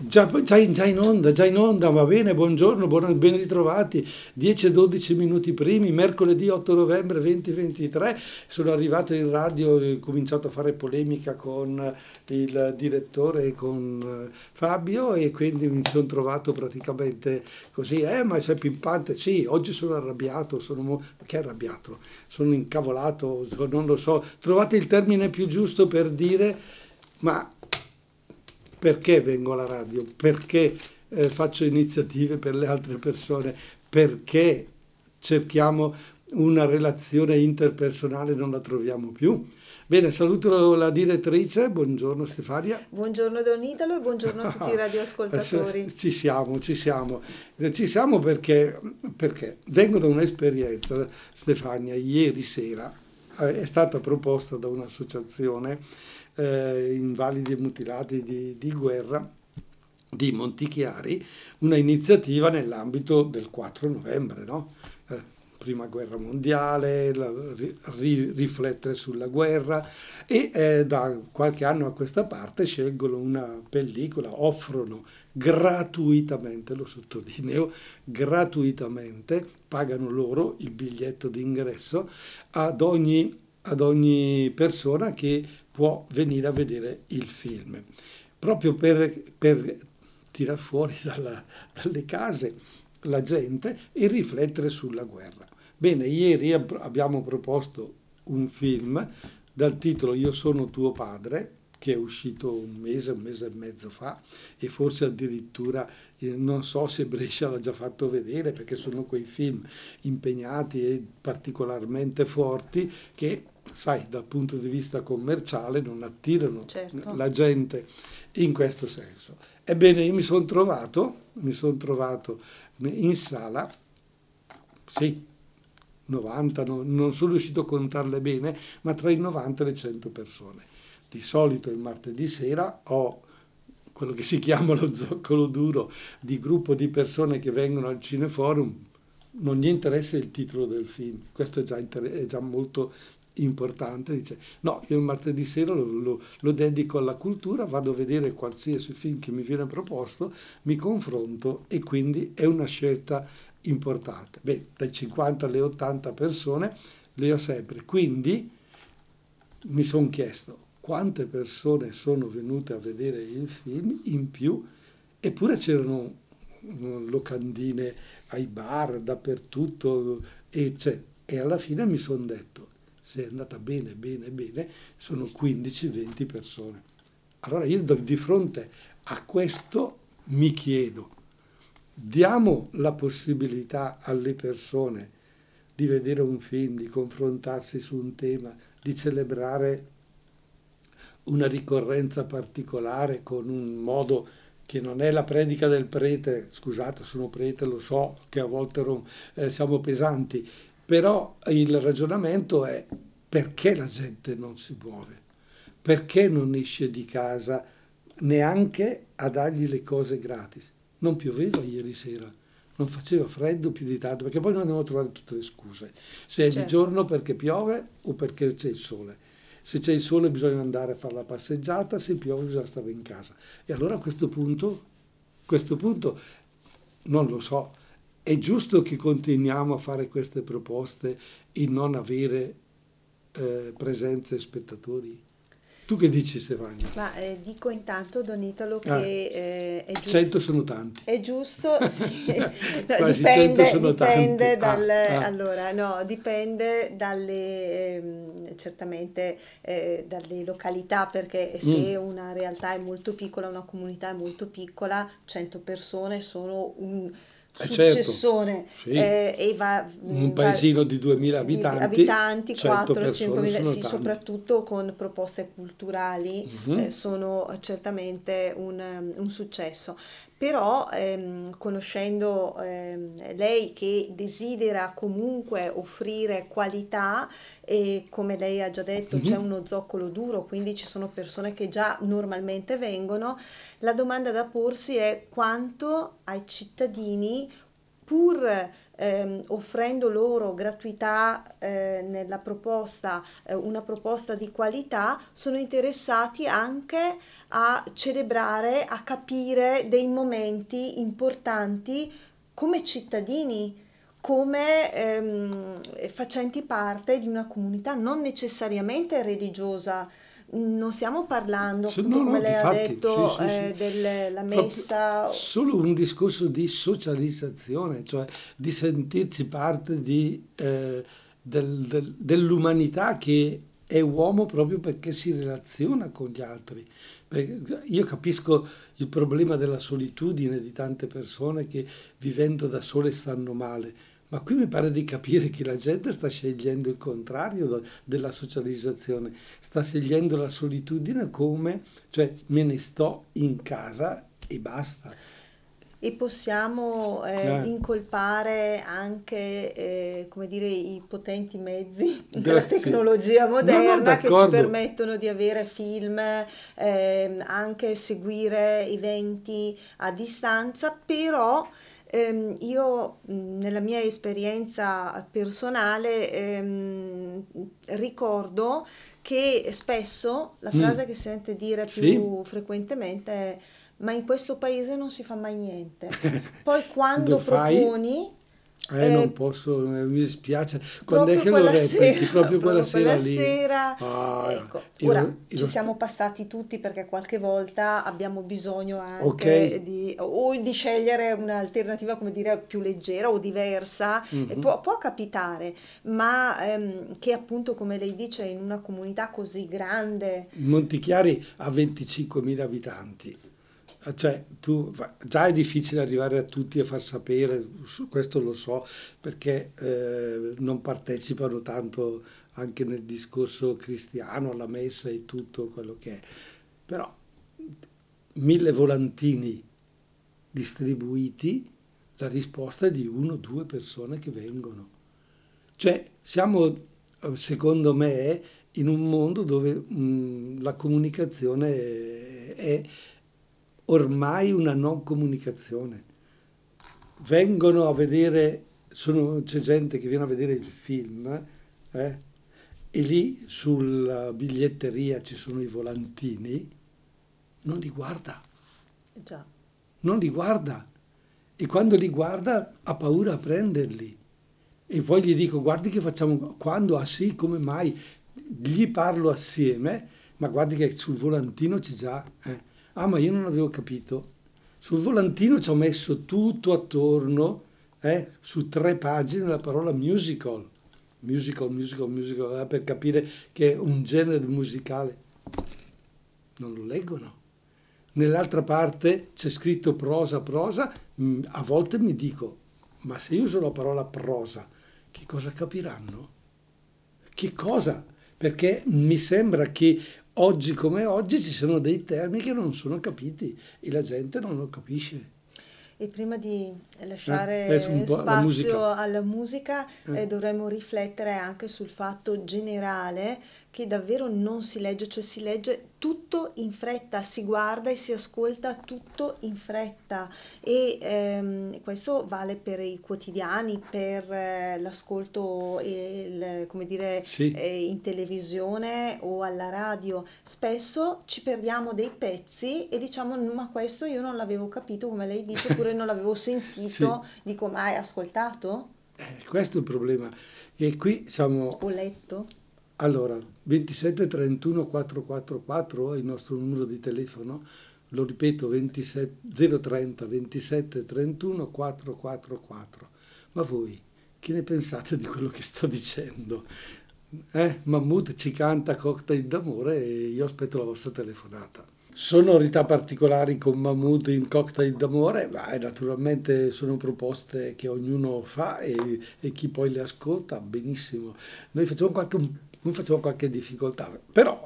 Già, già, già, in onda, già in onda, va bene, buongiorno, buon, ben ritrovati, 10 e 12 minuti primi, mercoledì 8 novembre 2023, sono arrivato in radio, ho cominciato a fare polemica con il direttore e con eh, Fabio e quindi mi sono trovato praticamente così, eh ma sei pimpante, sì, oggi sono arrabbiato, sono, mo- che arrabbiato, sono incavolato, non lo so, trovate il termine più giusto per dire, ma perché vengo alla radio, perché eh, faccio iniziative per le altre persone, perché cerchiamo una relazione interpersonale, non la troviamo più. Bene, saluto la direttrice, buongiorno Stefania. Buongiorno Don Italo e buongiorno a tutti i radioascoltatori. Ci siamo, ci siamo. Ci siamo perché, perché vengo da un'esperienza, Stefania, ieri sera eh, è stata proposta da un'associazione eh, invalidi e mutilati di, di guerra di Montichiari, una iniziativa nell'ambito del 4 novembre, no? eh, prima guerra mondiale, la, ri, riflettere sulla guerra e eh, da qualche anno a questa parte scelgono una pellicola, offrono gratuitamente, lo sottolineo, gratuitamente, pagano loro il biglietto d'ingresso ad ogni, ad ogni persona che può venire a vedere il film, proprio per, per tirar fuori dalla, dalle case la gente e riflettere sulla guerra. Bene, ieri abbiamo proposto un film dal titolo Io sono tuo padre, che è uscito un mese, un mese e mezzo fa e forse addirittura eh, non so se Brescia l'ha già fatto vedere perché sono quei film impegnati e particolarmente forti che sai, dal punto di vista commerciale non attirano certo. la gente in questo senso. Ebbene, io mi sono trovato, mi sono trovato in sala, sì, 90, no, non sono riuscito a contarle bene, ma tra i 90 e le 100 persone. Di solito il martedì sera ho quello che si chiama lo zoccolo duro di gruppo di persone che vengono al cineforum, non gli interessa il titolo del film, questo è già, inter- è già molto importante, dice no, io il martedì sera lo, lo, lo, dedico alla cultura, vado a vedere qualsiasi film che mi viene proposto, mi confronto e quindi è una scelta importante. Beh, dai 50 alle 80 persone le ho sempre, quindi mi sono chiesto quante persone sono venute a vedere il film in più, eppure c'erano locandine ai bar, dappertutto, e, cioè, e alla fine mi sono detto se è andata bene, bene, bene, sono 15-20 persone. Allora io di fronte a questo mi chiedo, diamo la possibilità alle persone di vedere un film, di confrontarsi su un tema, di celebrare una ricorrenza particolare con un modo che non è la predica del prete, scusate sono prete, lo so che a volte eh, siamo pesanti, però il ragionamento è perché la gente non si muove, perché non esce di casa neanche a dargli le cose gratis. Non pioveva ieri sera, non faceva freddo più di tanto, perché poi noi andiamo a trovare tutte le scuse. Se è certo. di giorno perché piove o perché c'è il sole. Se c'è il sole bisogna andare a fare la passeggiata, se piove bisogna stare in casa. E allora a questo punto, questo punto non lo so, è giusto che continuiamo a fare queste proposte e non avere eh, presenze spettatori? Tu che dici Stefania? Ma eh, dico intanto Don Italo che ah, eh, è giusto. 100 sono tanti. È giusto, sì. no, dipende, dipende dal, ah, ah. Allora, no, dipende dalle, ehm, certamente eh, dalle località, perché se mm. una realtà è molto piccola, una comunità è molto piccola, 100 persone sono un successone certo, sì. eh, e va, un paesino va, di 2000 abitanti, abitanti 4-5 mila, sì, soprattutto con proposte culturali uh-huh. eh, sono certamente un, un successo però ehm, conoscendo ehm, lei che desidera comunque offrire qualità e come lei ha già detto mm-hmm. c'è uno zoccolo duro, quindi ci sono persone che già normalmente vengono, la domanda da porsi è quanto ai cittadini pur ehm, offrendo loro gratuità eh, nella proposta, eh, una proposta di qualità, sono interessati anche a celebrare, a capire dei momenti importanti come cittadini come ehm, facenti parte di una comunità non necessariamente religiosa. Non stiamo parlando, Sì, appunto, no, no, come lei ha difatti, detto, sì, sì, sì. eh, della Proprio messa. solo un discorso di socializzazione, cioè di sentirci parte di, eh, del- del- dell'umanità che è uomo proprio perché si relaziona con gli altri. Io capisco il problema della solitudine di tante persone che vivendo da sole stanno male, ma qui mi pare di capire che la gente sta scegliendo il contrario della socializzazione, sta scegliendo la solitudine come, cioè me ne sto in casa e basta. E possiamo eh, Eh. incolpare anche, eh, come dire, i potenti mezzi della tecnologia No, no, moderna che ci permettono di avere film, ehm, anche seguire eventi a distanza, però ehm, io mh, nella mia esperienza personale ehm, ricordo che spesso la Mm. frase che si sente dire Sì. più frequentemente è ma in questo paese non si fa mai niente. Poi quando proponi, Eh, Eh, non posso, eh, mi dispiace. Quando è che lo replichi? sera, Proprio quella proprio sera quella lì. sera, Ah, ecco, ora lo- io ci siamo passati tutti perché qualche volta abbiamo bisogno anche Ok. di, o di scegliere un'alternativa, come dire, più leggera o diversa, Mhm. può, può capitare, ma ehm, che appunto, come lei dice, in una comunità così grande, Montichiari ha 25.000 abitanti. Cioè, tu, già è difficile arrivare a tutti e far sapere, questo lo so, perché eh, non partecipano tanto anche nel discorso cristiano, alla messa e tutto quello che è. Però mille volantini distribuiti, la risposta è di uno o due persone che vengono. Cioè, siamo, secondo me, in un mondo dove mh, la comunicazione è, è ormai una non comunicazione. Vengono a vedere, sono- c'è gente che viene a vedere il film eh, e lì sulla biglietteria ci sono i volantini, non li guarda. Già, non li guarda. E quando li guarda ha paura a prenderli. E poi gli dico guardi che facciamo quando? Ah sì come mai? Gli parlo assieme ma guardi che sul volantino c'è già eh. Ah ma io non avevo capito. Sul volantino ci ho messo tutto attorno eh, su tre pagine la parola musical. Musical musical musical eh, per capire che è un genere musicale. Non lo leggono nell'altra parte c'è scritto prosa, prosa, mm, a volte mi dico, ma se io uso la parola prosa, che cosa capiranno? Che cosa? Perché mi sembra che oggi come oggi ci sono dei termini che non sono capiti e la gente non lo capisce. E prima di lasciare Eh, adesso un po' la spazio musica. alla musica, Eh. eh, dovremmo riflettere anche sul fatto generale che davvero non si legge, cioè si legge tutto in fretta, si guarda e si ascolta tutto in fretta e ehm, questo vale per i quotidiani, per eh, l'ascolto e il- come dire, Sì. eh, in televisione o alla radio. Spesso ci perdiamo dei pezzi e diciamo ma questo io non l'avevo capito come lei dice oppure non l'avevo sentito, dico ma hai ascoltato Eh, questo è il problema. E qui siamo o letto? Allora, 27 31 444 è il nostro numero di telefono, lo ripeto, 27, 030 27 31 444. Ma voi che ne pensate di quello che sto dicendo? Eh? Mammut ci canta cocktail d'amore e io aspetto la vostra telefonata. Sonorità particolari con Mammut in cocktail d'amore? Beh, naturalmente sono proposte che ognuno fa e, e chi poi le ascolta benissimo. Noi facciamo qualche, noi facciamo qualche difficoltà, però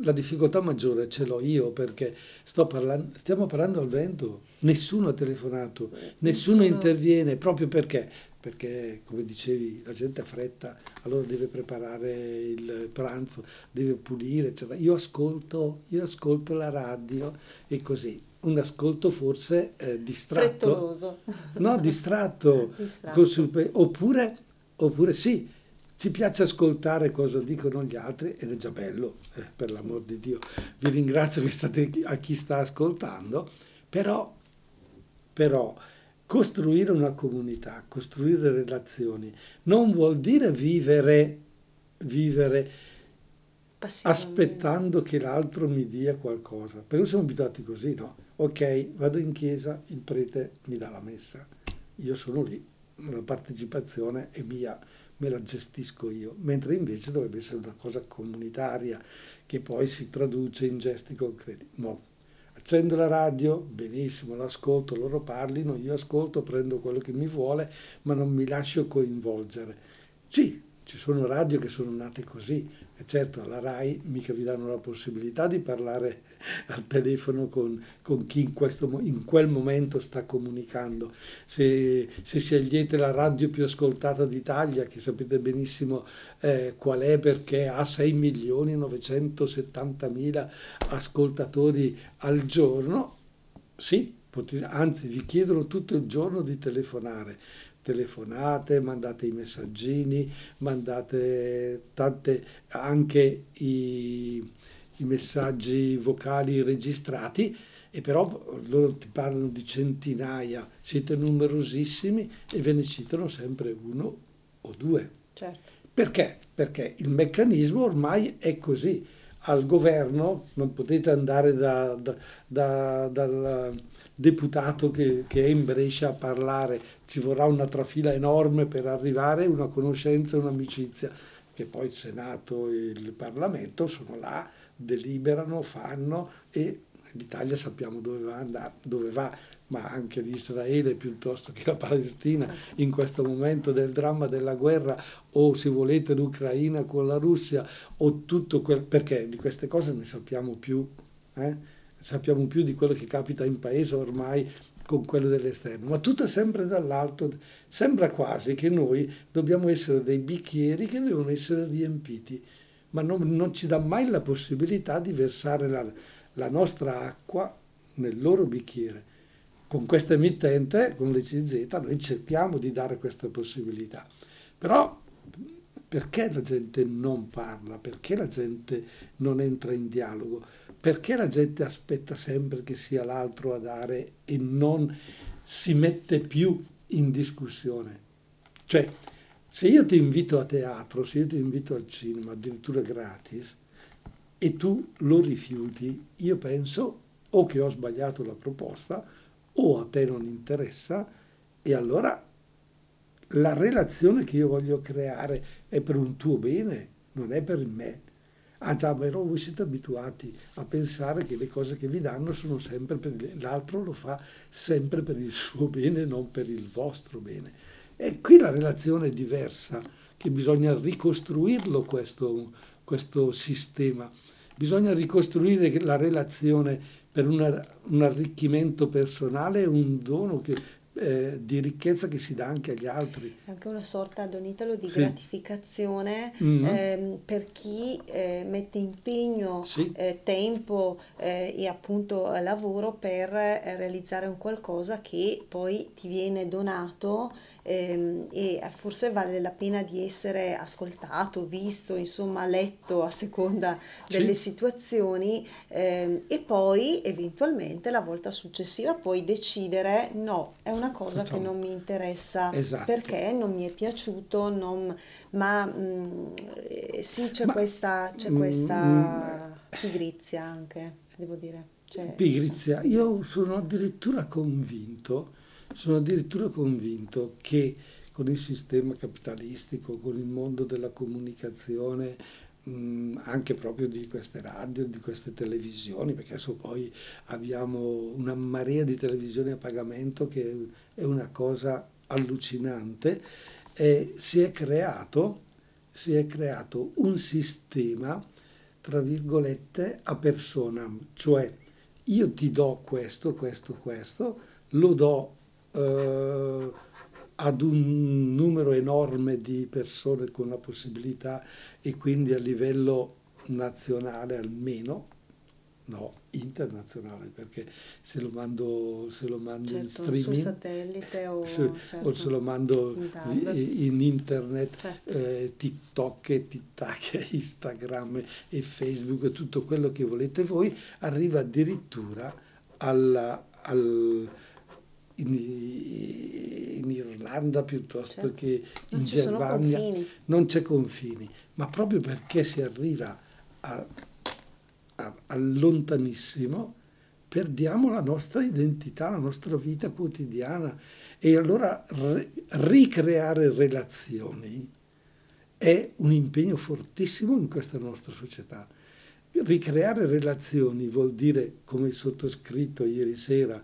la difficoltà maggiore ce l'ho io perché sto parlando, stiamo parlando al vento, nessuno ha telefonato, nessuno, Nessuno. interviene, proprio perché? Perché, come dicevi, la gente ha fretta, allora deve preparare il pranzo, deve pulire, eccetera. Io ascolto, io ascolto la radio e così. un ascolto forse eh, distratto. Frettoloso. No, distratto. distratto. Oppure, oppure sì, ci piace ascoltare cosa dicono gli altri ed è già bello, eh, per l'amor di Dio. Vi ringrazio che state a chi sta ascoltando, però, però costruire una comunità, costruire relazioni, non vuol dire vivere, vivere aspettando che l'altro mi dia qualcosa. Perché siamo abituati così, no? Ok, vado in chiesa, il prete mi dà la messa, io sono lì, la partecipazione è mia, me la gestisco io, mentre invece dovrebbe essere una cosa comunitaria che poi si traduce in gesti concreti. No, accendo la radio, benissimo, l'ascolto, loro parlino, io ascolto, prendo quello che mi vuole, ma non mi lascio coinvolgere. Sì, ci sono radio che sono nate così, e certo alla RAI mica vi danno la possibilità di parlare al telefono con, con chi in, questo, in, quel momento sta comunicando. Se, se, scegliete la radio più ascoltata d'Italia, che sapete benissimo eh, qual è perché ha 6 milioni 970 mila ascoltatori al giorno, sì, anzi vi chiedono tutto il giorno di telefonare telefonate, mandate i messaggini, mandate tante anche i, i messaggi vocali registrati e però loro ti parlano di centinaia, siete numerosissimi e ve ne citano sempre uno o due. Certo. Perché? Perché il meccanismo ormai è così. Al governo non potete andare da, da, da, dal deputato che, che, è in Brescia a parlare, ci vorrà una trafila enorme per arrivare, una conoscenza, un'amicizia, che poi il Senato e il Parlamento sono là, deliberano, fanno e l'Italia sappiamo dove va, andare, dove va, ma anche l'Israele piuttosto che la Palestina in questo momento del dramma della guerra o se volete l'Ucraina con la Russia o tutto quel... perché di queste cose ne sappiamo più. Eh? Sappiamo più di quello che capita in paese ormai con quello dell'esterno, ma tutto sempre dall'alto, sembra quasi che noi dobbiamo essere dei bicchieri che devono essere riempiti, ma non, non ci dà mai la possibilità di versare la, la nostra acqua nel loro bicchiere. Con questa emittente, con l'ECZ, noi cerchiamo di dare questa possibilità. Però perché la gente non parla? Perché la gente non entra in dialogo? Perché la gente aspetta sempre che sia l'altro a dare e non si mette più in discussione? Cioè, se io ti invito a teatro, se io ti invito al cinema, addirittura gratis, e tu lo rifiuti, io penso o che ho sbagliato la proposta o a te non interessa e allora la relazione che io voglio creare è per un tuo bene, non è per me. Ah già, però voi siete abituati a pensare che le cose che vi danno sono sempre per l'altro lo fa sempre per il suo bene, non per il vostro bene. E qui la relazione è diversa, che bisogna ricostruirlo questo, questo sistema. Bisogna ricostruire la relazione per un arricchimento personale, un dono che eh, di ricchezza che si dà anche agli altri. Anche una sorta, Don Italo, di sì. gratificazione mm-hmm. eh, per chi eh, mette impegno, sì. Eh, tempo eh, e appunto lavoro per eh, realizzare un qualcosa che poi ti viene donato ehm, e forse vale la pena di essere ascoltato, visto, insomma letto a seconda delle sì. situazioni ehm, e poi eventualmente la volta successiva puoi decidere no, è una cosa Facciamo. che non mi interessa esatto. perché non mi è piaciuto, non, ma mh, mm, eh, sì c'è ma, questa, c'è questa mh, pigrizia anche, devo dire. Cioè, pigrizia, io sono addirittura convinto sono addirittura convinto che con il sistema capitalistico, con il mondo della comunicazione, anche proprio di queste radio, di queste televisioni, perché adesso poi abbiamo una marea di televisioni a pagamento che è una cosa allucinante, e si è creato, si è creato un sistema, tra virgolette, a persona, cioè io ti do questo, questo, questo, lo do eh, ad un numero enorme di persone con la possibilità e quindi a livello nazionale almeno, No, internazionale, perché se lo mando, se lo mando certo, in streaming, su satellite o, se, certo, o se lo mando in, in internet, certo. eh, TikTok, e TikTok, Instagram e Facebook, tutto quello che volete voi, arriva addirittura alla, al, in, in, Irlanda piuttosto certo. che in non Germania. Non c'è confini, ma proprio perché si arriva a a, lontanissimo, perdiamo la nostra identità, la nostra vita quotidiana e allora re, ricreare relazioni è un impegno fortissimo in questa nostra società. Ricreare relazioni vuol dire, come il sottoscritto ieri sera,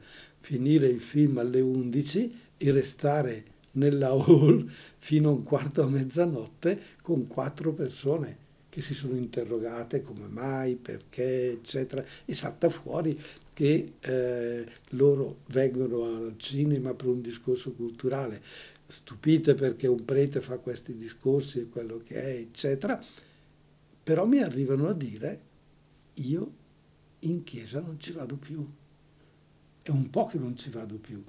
finire il film alle 11 e restare nella hall fino a un quarto a mezzanotte con quattro persone che si sono interrogate come mai, perché, eccetera, e salta fuori che eh, loro vengono al cinema per un discorso culturale, stupite perché un prete fa questi discorsi e quello che è, eccetera, però mi arrivano a dire io in chiesa non ci vado più. È un po' che non ci vado più.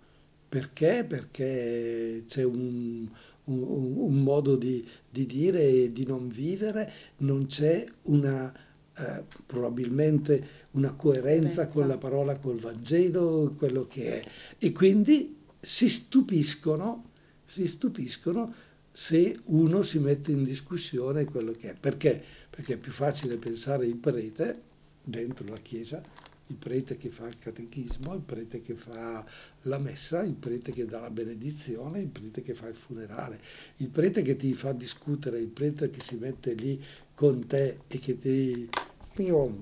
Perché? Perché c'è un, un, un modo di, di, dire e di non vivere, non c'è una, eh, probabilmente una coerenza con la parola, col Vangelo, quello che è. E quindi si stupiscono, si stupiscono se uno si mette in discussione quello che è. Perché? Perché è più facile pensare il prete dentro la Chiesa il prete che fa il catechismo, il prete che fa la messa, il prete che dà la benedizione, il prete che fa il funerale, il prete che ti fa discutere, il prete che si mette lì con te e che ti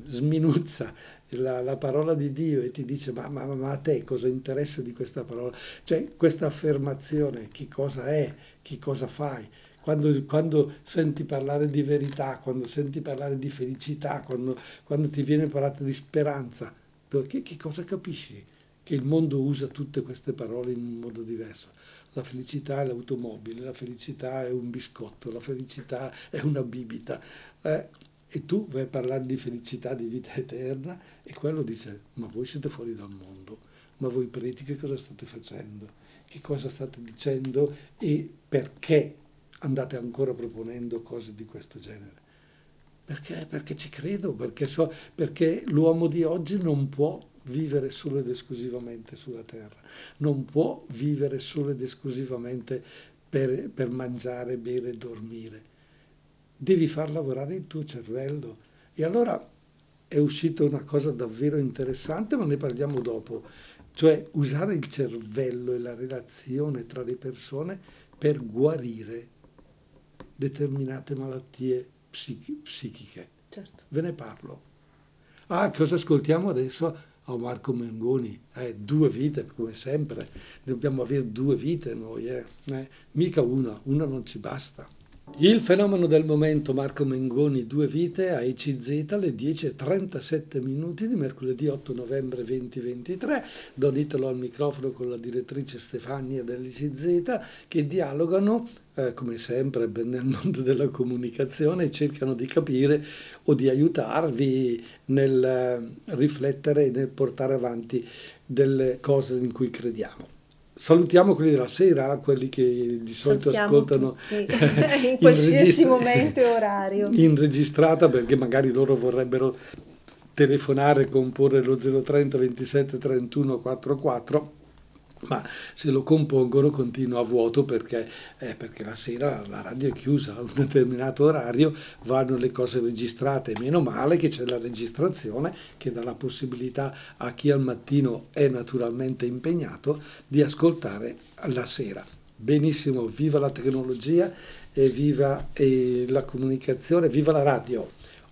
sminuzza la, la parola di Dio e ti dice ma, ma, ma, a te cosa interessa di questa parola? Cioè questa affermazione, che cosa è, che cosa fai? Quando, quando, senti parlare di verità, quando senti parlare di felicità, quando, quando ti viene parlato di speranza, che, che cosa capisci? Che il mondo usa tutte queste parole in un modo diverso. La felicità è l'automobile, la felicità è un biscotto, la felicità è una bibita. Eh, e tu vai a parlare di felicità, di vita eterna, e quello dice, ma voi siete fuori dal mondo, ma voi preti che cosa state facendo? Che cosa state dicendo e perché andate ancora proponendo cose di questo genere. Perché? Perché ci credo, perché, so, perché l'uomo di oggi non può vivere solo ed esclusivamente sulla terra, non può vivere solo ed esclusivamente per, per mangiare, bere e dormire. Devi far lavorare il tuo cervello. E allora è uscita una cosa davvero interessante, ma ne parliamo dopo, cioè usare il cervello e la relazione tra le persone per guarire determinate malattie psichi- psichiche. Certo. Ve ne parlo. Ah, cosa ascoltiamo adesso? Oh, Marco Mengoni, eh, due vite come sempre, dobbiamo avere due vite noi, eh. Eh, mica una, una non ci basta. Il fenomeno del momento Marco Mengoni, due vite a ECZ alle 10.37 minuti di mercoledì 8 novembre 2023. Don Italo al microfono con la direttrice Stefania dell'ECZ che dialogano eh, come sempre nel mondo della comunicazione e cercano di capire o di aiutarvi nel eh, riflettere e nel portare avanti delle cose in cui crediamo. Salutiamo quelli della sera, quelli che di solito Salutiamo ascoltano in qualsiasi in momento e orario. In registrata perché magari loro vorrebbero telefonare, comporre lo 030 27 31 44 ma se lo compongono continua a vuoto perché, eh, perché, la sera la radio è chiusa a un determinato orario, vanno le cose registrate, meno male che c'è la registrazione che dà la possibilità a chi al mattino è naturalmente impegnato di ascoltare la sera. Benissimo, viva la tecnologia e viva eh, la comunicazione, viva la radio.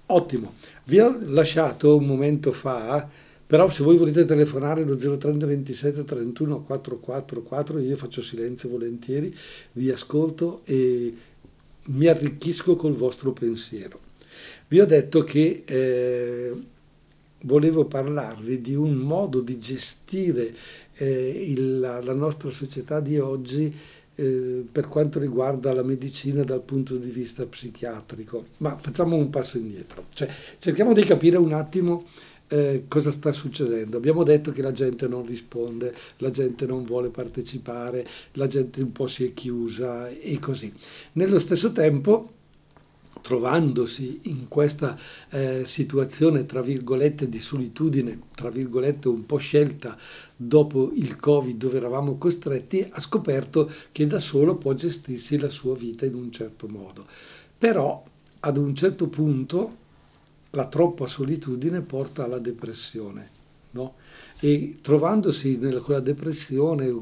Ottimo, vi ho lasciato un momento fa però se voi volete telefonare lo 030 27 31 444, io faccio silenzio volentieri, vi ascolto e mi arricchisco col vostro pensiero. Vi ho detto che eh, volevo parlarvi di un modo di gestire eh, il, la, la, nostra società di oggi eh, per quanto riguarda la medicina dal punto di vista psichiatrico. Ma facciamo un passo indietro, cioè cerchiamo di capire un attimo eh, cosa sta succedendo. Abbiamo detto che la gente non risponde, la gente non vuole partecipare, la gente un po' si è chiusa e così. Nello stesso tempo trovandosi in questa eh, situazione, tra virgolette, di solitudine, tra virgolette, un po' scelta dopo il Covid dove eravamo costretti, ha scoperto che da solo può gestirsi la sua vita in un certo modo. Però ad un certo punto la troppa solitudine porta alla depressione. No? e trovandosi nella, quella depressione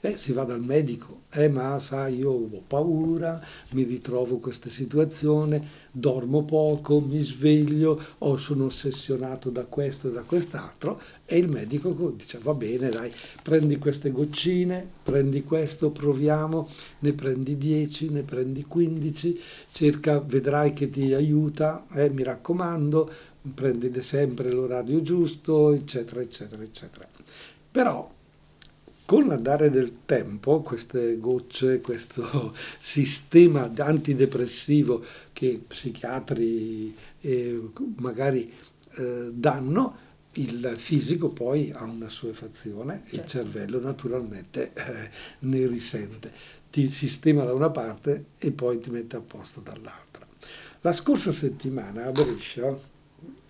eh, si va dal medico, eh, ma sai io ho paura, mi ritrovo in questa situazione, dormo poco, mi sveglio, o sono ossessionato da questo e da quest'altro e il medico dice va bene dai, prendi queste goccine, prendi questo, proviamo, ne prendi 10, ne prendi 15, cerca, vedrai che ti aiuta, eh, mi raccomando, prendi sempre l'orario giusto, eccetera, eccetera, eccetera. Però con l'andare del tempo, queste gocce, questo sistema antidepressivo che psichiatri eh, magari eh, danno, il fisico poi ha una sua fazione, certo. il cervello naturalmente eh, ne risente, ti sistema da una parte e poi ti mette a posto dall'altra. La scorsa settimana a Brescia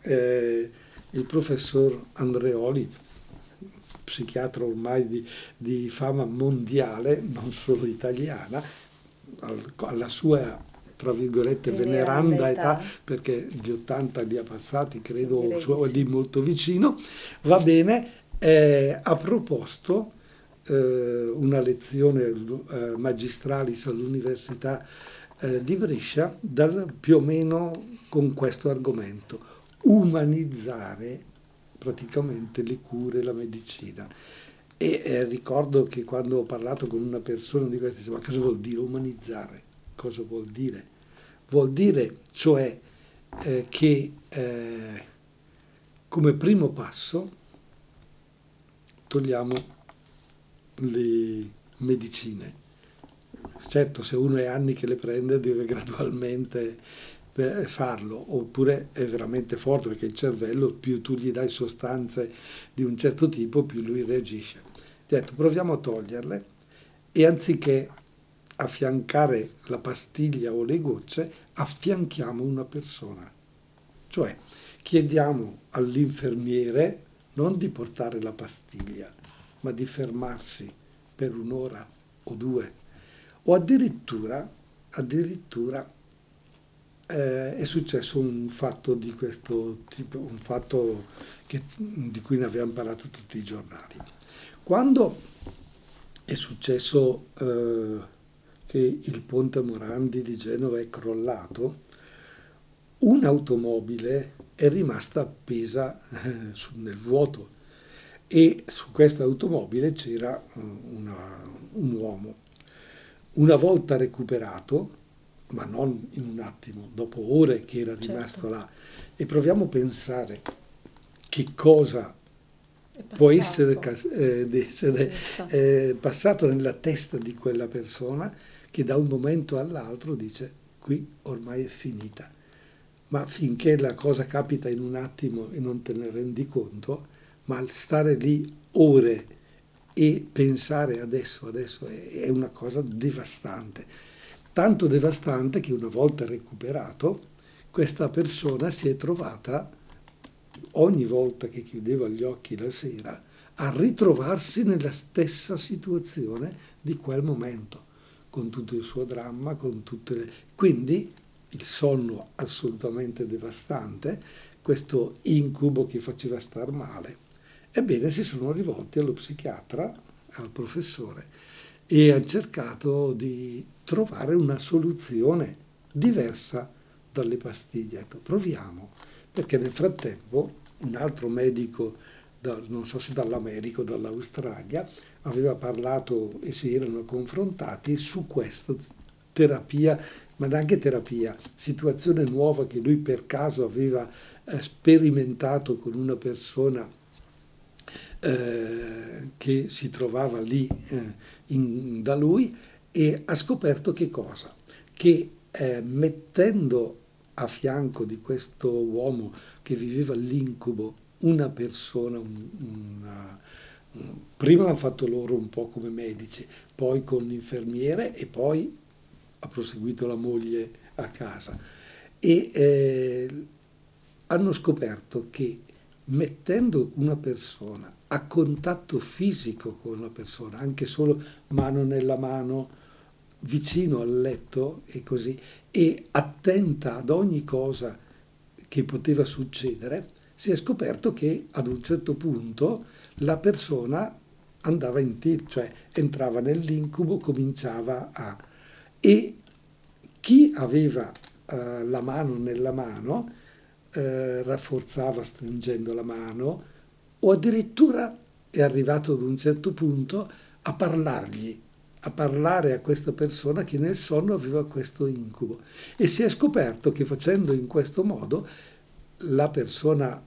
eh, il professor Andreoli, psichiatra ormai di, di, fama mondiale, non solo italiana, al, alla sua tra virgolette veneranda età, perché gli 80 li ha passati, credo suo, di molto vicino, va bene, eh, ha proposto eh, una lezione eh, magistralis all'Università eh, di Brescia dal, più o meno con questo argomento. Umanizzare praticamente le cure, la medicina. E eh, ricordo che quando ho parlato con una persona di questi, ma cosa vuol dire umanizzare? Cosa vuol dire? Vuol dire cioè eh, che eh, come primo passo togliamo le medicine. Certo, se uno è anni che le prende deve gradualmente farlo, oppure è veramente forte perché il cervello, più tu gli dai sostanze di un certo tipo, più lui reagisce. Detto, proviamo a toglierle e anziché affiancare la pastiglia o le gocce, affianchiamo una persona. Cioè chiediamo all'infermiere non di portare la pastiglia, ma di fermarsi per un'ora o due, o addirittura, addirittura eh, è successo un fatto di questo tipo, un fatto che, di cui ne abbiamo parlato tutti i giornali. Quando è successo eh, che il ponte Morandi di Genova è crollato, un'automobile è rimasta appesa eh, nel vuoto e su questa automobile c'era eh, una, un uomo. Una volta recuperato, ma non in un attimo, dopo ore che era rimasto certo. là. E proviamo a pensare che cosa può essere, eh, essere eh, passato nella testa di quella persona che da un momento all'altro dice qui ormai è finita. Ma finché la cosa capita in un attimo e non te ne rendi conto, ma stare lì ore e pensare adesso, adesso è una cosa devastante tanto devastante che una volta recuperato, questa persona si è trovata, ogni volta che chiudeva gli occhi la sera, a ritrovarsi nella stessa situazione di quel momento, con tutto il suo dramma, con tutte le... Quindi il sonno assolutamente devastante, questo incubo che faceva star male. Ebbene, si sono rivolti allo psichiatra, al professore, e hanno cercato di trovare una soluzione diversa dalle pastiglie. Detto, proviamo, perché nel frattempo un altro medico, da, non so se dall'America o dall'Australia, aveva parlato e si erano confrontati su questa terapia, ma neanche terapia, situazione nuova che lui per caso aveva eh, sperimentato con una persona eh, che si trovava lì eh, in, da lui e ha scoperto che cosa? Che eh, mettendo a fianco di questo uomo che viveva l'incubo una persona, una, prima l'hanno fatto loro un po' come medici, poi con l'infermiere e poi ha proseguito la moglie a casa. E eh, hanno scoperto che mettendo una persona a contatto fisico con la persona, anche solo mano nella mano, vicino al letto e così, e attenta ad ogni cosa che poteva succedere, si è scoperto che ad un certo punto la persona andava in tilt, cioè entrava nell'incubo, cominciava a... e chi aveva eh, la mano nella mano eh, rafforzava stringendo la mano o addirittura è arrivato ad un certo punto a parlargli, a parlare a questa persona che nel sonno aveva questo incubo. E si è scoperto che facendo in questo modo la persona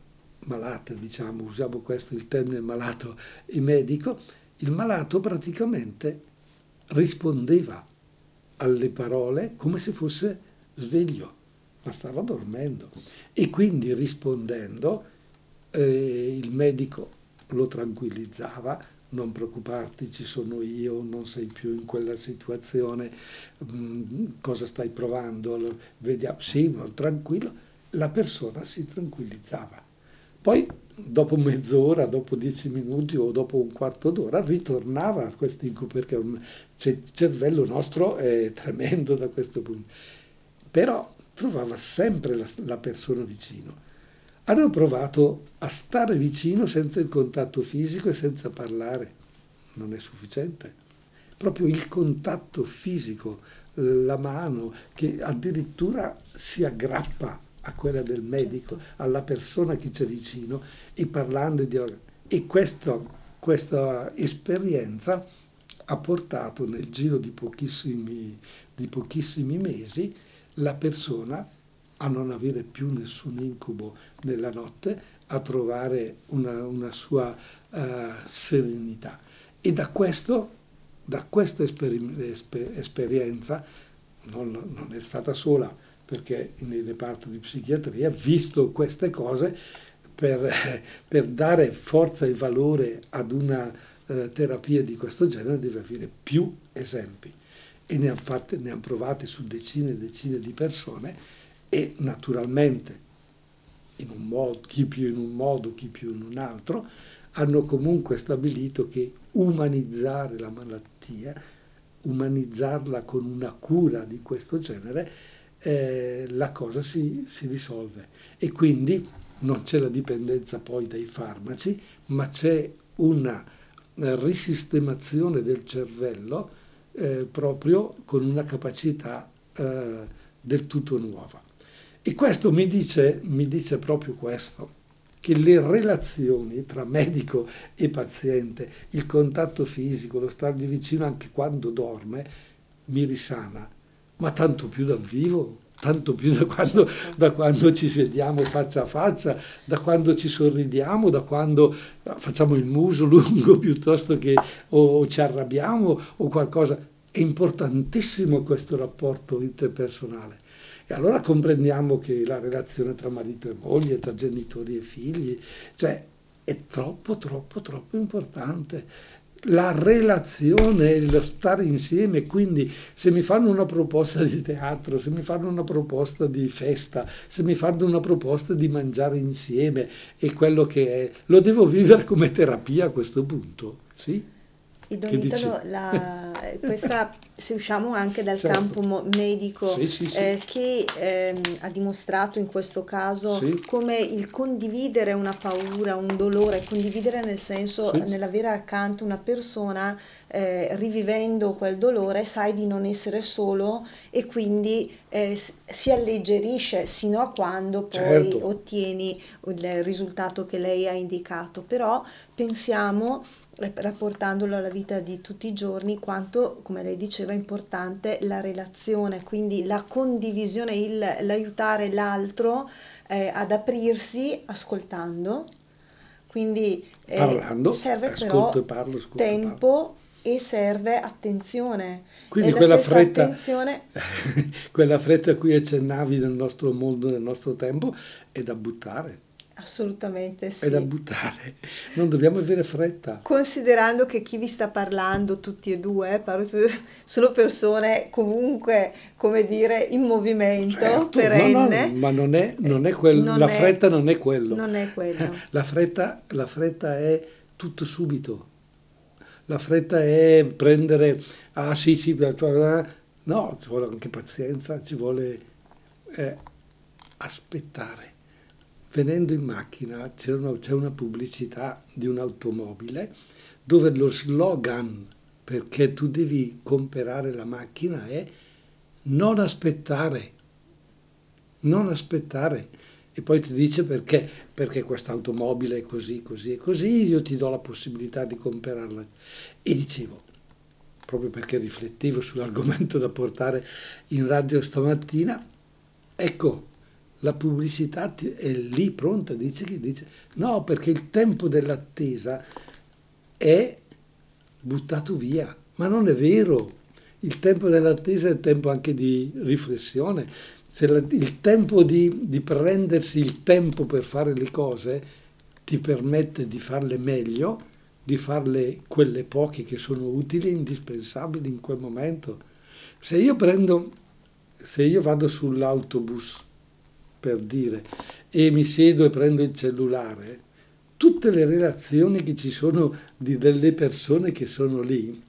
malata, diciamo, usiamo questo il termine malato e medico, il malato praticamente rispondeva alle parole come se fosse sveglio, ma stava dormendo. E quindi rispondendo eh, il medico lo tranquillizzava, non preoccuparti, ci sono io, non sei più in quella situazione, mm, cosa stai provando? Vediamo, sì, ma tranquillo, la persona si tranquillizzava. Poi dopo mezz'ora, dopo dieci minuti o dopo un quarto d'ora ritornava a questo incubo perché il cervello nostro è tremendo da questo punto. Però trovava sempre la, la persona vicino hanno provato a stare vicino senza il contatto fisico e senza parlare. Non è sufficiente. Proprio il contatto fisico, la mano che addirittura si aggrappa a quella del medico, certo. alla persona che c'è vicino e parlando e dialogando. E questo, questa esperienza ha portato nel giro di pochissimi, di pochissimi mesi la persona a non avere più nessun incubo nella notte, a trovare una, una sua uh, serenità. E da questo, da questa esperi- esper- esperienza, non, non, è stata sola, perché nel reparto di psichiatria, visto queste cose, per, per dare forza e valore ad una uh, terapia di questo genere deve avere più esempi. E ne hanno, fatte, ne hanno provate su decine e decine di persone e naturalmente, in un modo, chi più in un modo, chi più in un altro, hanno comunque stabilito che umanizzare la malattia, umanizzarla con una cura di questo genere, eh, la cosa si, si risolve. E quindi non c'è la dipendenza poi dai farmaci, ma c'è una eh, risistemazione del cervello eh, proprio con una capacità eh, del tutto nuova. E questo mi dice, mi dice proprio questo, che le relazioni tra medico e paziente, il contatto fisico, lo stargli vicino anche quando dorme, mi risana, ma tanto più dal vivo, tanto più da quando, da quando, ci vediamo faccia a faccia, da quando ci sorridiamo, da quando facciamo il muso lungo piuttosto che o ci arrabbiamo o qualcosa. È importantissimo questo rapporto interpersonale. E allora comprendiamo che la relazione tra marito e moglie, tra genitori e figli, cioè è troppo, troppo, troppo importante. La relazione, lo stare insieme, quindi se mi fanno una proposta di teatro, se mi fanno una proposta di festa, se mi fanno una proposta di mangiare insieme e quello che è, lo devo vivere come terapia a questo punto, sì? E Don Italo, la, questa, se usciamo anche dal certo. campo medico, sì, sì, sì. Eh, che eh, ha dimostrato in questo caso come il condividere una paura, un dolore, condividere nel senso nell'avere accanto una persona eh, rivivendo quel dolore, sai di non essere solo e quindi eh, si alleggerisce sino a quando poi certo. ottieni il risultato che lei ha indicato. Però pensiamo rapportandolo alla vita di tutti i giorni, quanto, come lei diceva, è importante la relazione, quindi la condivisione, il, l'aiutare l'altro eh, ad aprirsi ascoltando. Quindi eh, Parlando, serve però parlo, ascolto, tempo parlo. e serve attenzione. Quindi quella fretta, attenzione... quella fretta a cui accennavi nel nostro mondo, nel nostro tempo, è da buttare Assolutamente sì. È da buttare, non dobbiamo avere fretta. Considerando che chi vi sta parlando, tutti e due, sono persone comunque, come dire, in movimento, certo, perenne. No, no, ma non è, non è quello, non la è, fretta non è quello. Non è quello. La fretta, la fretta è tutto subito. La fretta è prendere, ah sì sì, no, ci vuole anche pazienza, ci vuole eh, aspettare venendo in macchina c'è una, una pubblicità di un'automobile dove lo slogan perché tu devi comprare la macchina è non aspettare, non aspettare. E poi ti dice perché, perché questa automobile è così, così e così, io ti do la possibilità di comprarla. E dicevo, proprio perché riflettevo sull'argomento da portare in radio stamattina, ecco, la pubblicità è lì pronta, dice che dice no, perché il tempo dell'attesa è buttato via, ma non è vero. Il tempo dell'attesa è tempo anche di riflessione. La, il tempo di, di prendersi il tempo per fare le cose ti permette di farle meglio, di farle quelle poche che sono utili e indispensabili in quel momento. Se io prendo, se io vado sull'autobus per dire, e mi siedo e prendo il cellulare, tutte le relazioni che ci sono di delle persone che sono lì,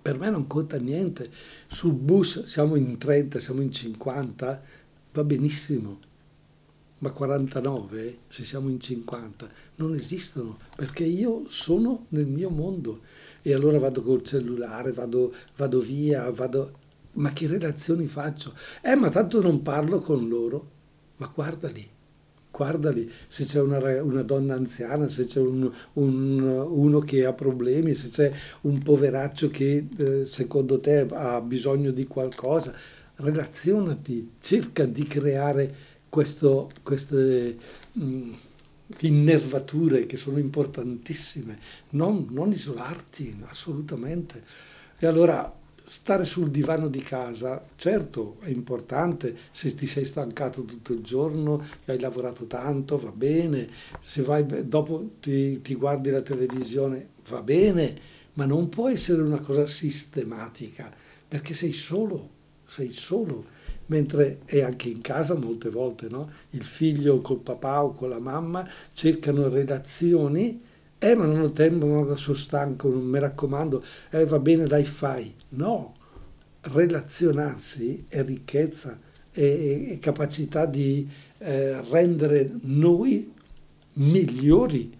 per me non conta niente. Sul bus siamo in 30, siamo in 50, va benissimo, ma 49, se siamo in 50, non esistono, perché io sono nel mio mondo e allora vado col cellulare, vado, vado via, vado... Ma che relazioni faccio? Eh, ma tanto non parlo con loro ma guardali, guardali, se c'è una, una donna anziana, se c'è un, un, uno che ha problemi, se c'è un poveraccio che eh, secondo te ha bisogno di qualcosa, relazionati, cerca di creare questo, queste mh, mm, innervature che sono importantissime, non, non isolarti assolutamente. E allora stare sul divano di casa, certo è importante, se ti sei stancato tutto il giorno, hai lavorato tanto, va bene, se vai dopo ti, ti guardi la televisione, va bene, ma non può essere una cosa sistematica, perché sei solo, sei solo, mentre è anche in casa molte volte, no? Il figlio col papà o con la mamma cercano relazioni eh, ma non ho tempo, sono stanco, non mi raccomando, eh, va bene, dai, fai. No, relazionarsi è ricchezza, è, è capacità di eh, rendere noi migliori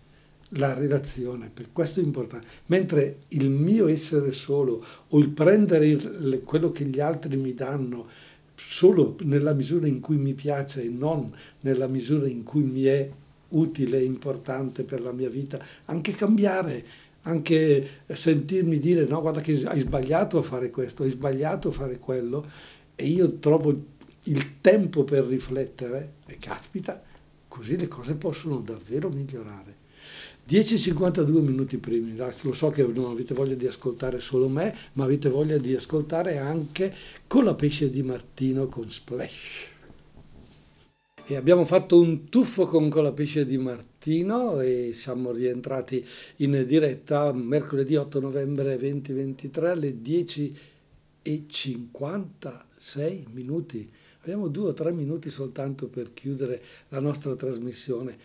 la relazione, per questo è importante. Mentre il mio essere solo o il prendere il, quello che gli altri mi danno solo nella misura in cui mi piace e non nella misura in cui mi è utile, importante per la mia vita, anche cambiare, anche sentirmi dire no, guarda che hai sbagliato a fare questo, hai sbagliato a fare quello. E io trovo il tempo per riflettere e caspita, così le cose possono davvero migliorare. 10-52 minuti primi, lo so che non avete voglia di ascoltare solo me, ma avete voglia di ascoltare anche con la pesce di Martino con Splash e abbiamo fatto un tuffo con Colapesce di Martino e siamo rientrati in diretta mercoledì 8 novembre 2023 alle 10 e 56 minuti. Abbiamo due o tre minuti soltanto per chiudere la nostra trasmissione.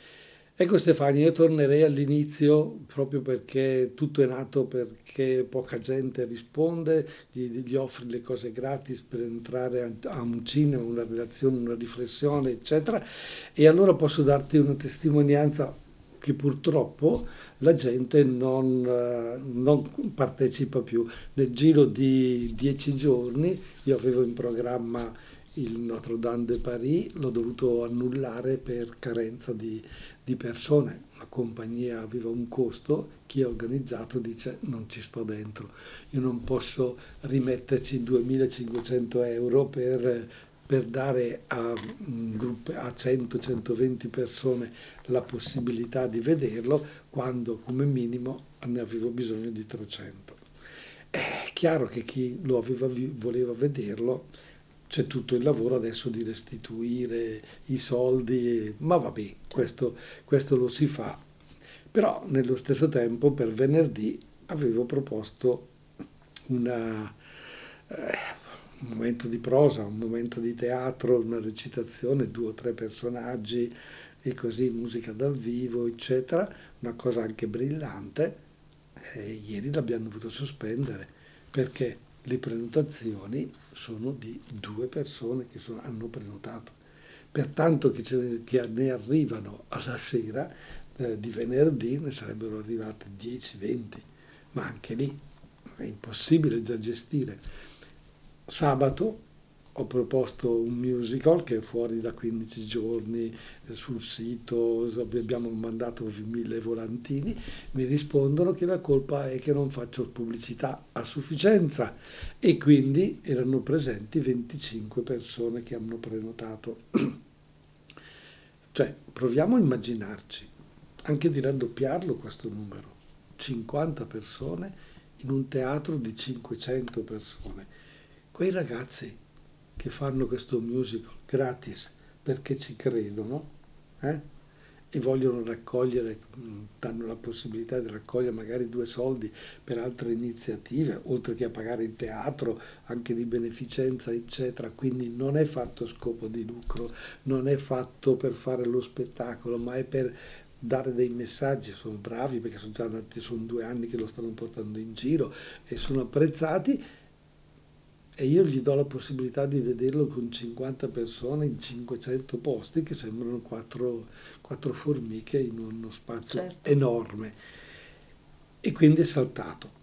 Ecco Stefania, io tornerei all'inizio proprio perché tutto è nato perché poca gente risponde, gli, gli, offri le cose gratis per entrare a, un cinema, una relazione, una riflessione, eccetera. E allora posso darti una testimonianza che purtroppo la gente non, non, partecipa più. Nel giro di dieci giorni io avevo in programma il Notre Dame de Paris, l'ho dovuto annullare per carenza di, di persone, la compagnia aveva un costo, chi ha organizzato dice non ci sto dentro, io non posso rimetterci 2500 euro per, per dare a, gruppo, a 100-120 persone la possibilità di vederlo quando come minimo ne avevo bisogno di 300. È chiaro che chi lo aveva, voleva vederlo c'è tutto il lavoro adesso di restituire i soldi, ma vabbè, questo, questo lo si fa. Però nello stesso tempo per venerdì avevo proposto una, eh, un momento di prosa, un momento di teatro, una recitazione, due o tre personaggi e così musica dal vivo, eccetera, una cosa anche brillante. E ieri l'abbiamo dovuto sospendere perché le prenotazioni sono di due persone che sono, hanno prenotato. Pertanto che, che, ne arrivano alla sera eh, di venerdì ne sarebbero arrivate 10-20, ma anche lì è impossibile da gestire. Sabato ho proposto un musical che è fuori da 15 giorni eh, sul sito, abbiamo mandato mille volantini, mi rispondono che la colpa è che non faccio pubblicità a sufficienza e quindi erano presenti 25 persone che hanno prenotato. cioè, proviamo a immaginarci anche di raddoppiarlo questo numero, 50 persone in un teatro di 500 persone. Quei ragazzi che fanno questo musical gratis perché ci credono eh? e vogliono raccogliere, mm, danno la possibilità di raccogliere magari due soldi per altre iniziative, oltre che a pagare il teatro, anche di beneficenza, eccetera. Quindi non è fatto a scopo di lucro, non è fatto per fare lo spettacolo, ma è per dare dei messaggi, sono bravi perché sono già andati, sono due anni che lo stanno portando in giro e sono apprezzati e io gli do la possibilità di vederlo con 50 persone in 500 posti che sembrano quattro, quattro formiche in uno spazio certo. enorme. E quindi è saltato.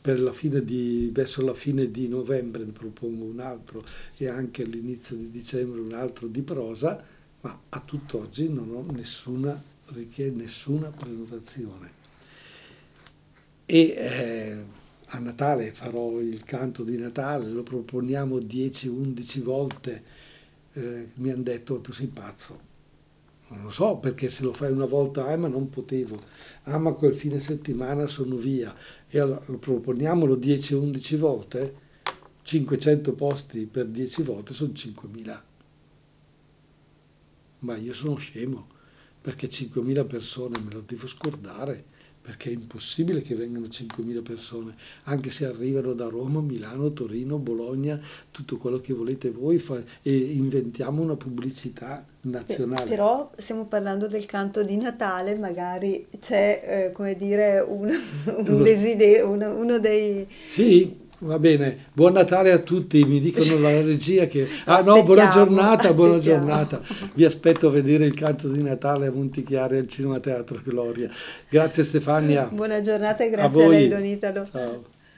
Per la di, verso la fine di novembre ne propongo un altro e anche all'inizio di dicembre un altro di prosa, ma a tutt'oggi non ho nessuna, nessuna prenotazione. E eh, a Natale farò il canto di Natale, lo proponiamo 10-11 volte, eh, mi hanno detto tu sei pazzo. Non lo so perché se lo fai una volta, ah ma non potevo, ah ma quel fine settimana sono via, e allora lo proponiamolo 10-11 volte, 500 posti per 10 volte sono 5.000. Ma io sono scemo, perché 5.000 persone me lo devo scordare perché è impossibile che vengano 5.000 persone, anche se arrivano da Roma, Milano, Torino, Bologna, tutto quello che volete voi, fa, e inventiamo una pubblicità nazionale. Però stiamo parlando del canto di Natale, magari c'è, eh, come dire, un, un desiderio, uno, uno dei... Sì, Va bene, buon Natale a tutti, mi dicono la regia che... Ah no, buona giornata, aspettiamo. buona giornata. Vi aspetto a vedere il canto di Natale a Montichiari al Cinema Teatro Gloria. Grazie Stefania. Buona giornata e grazie a, a lei Don Italo. Ciao.